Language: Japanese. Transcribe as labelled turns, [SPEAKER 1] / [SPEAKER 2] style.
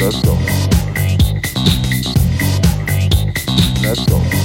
[SPEAKER 1] Let's go. Let's go.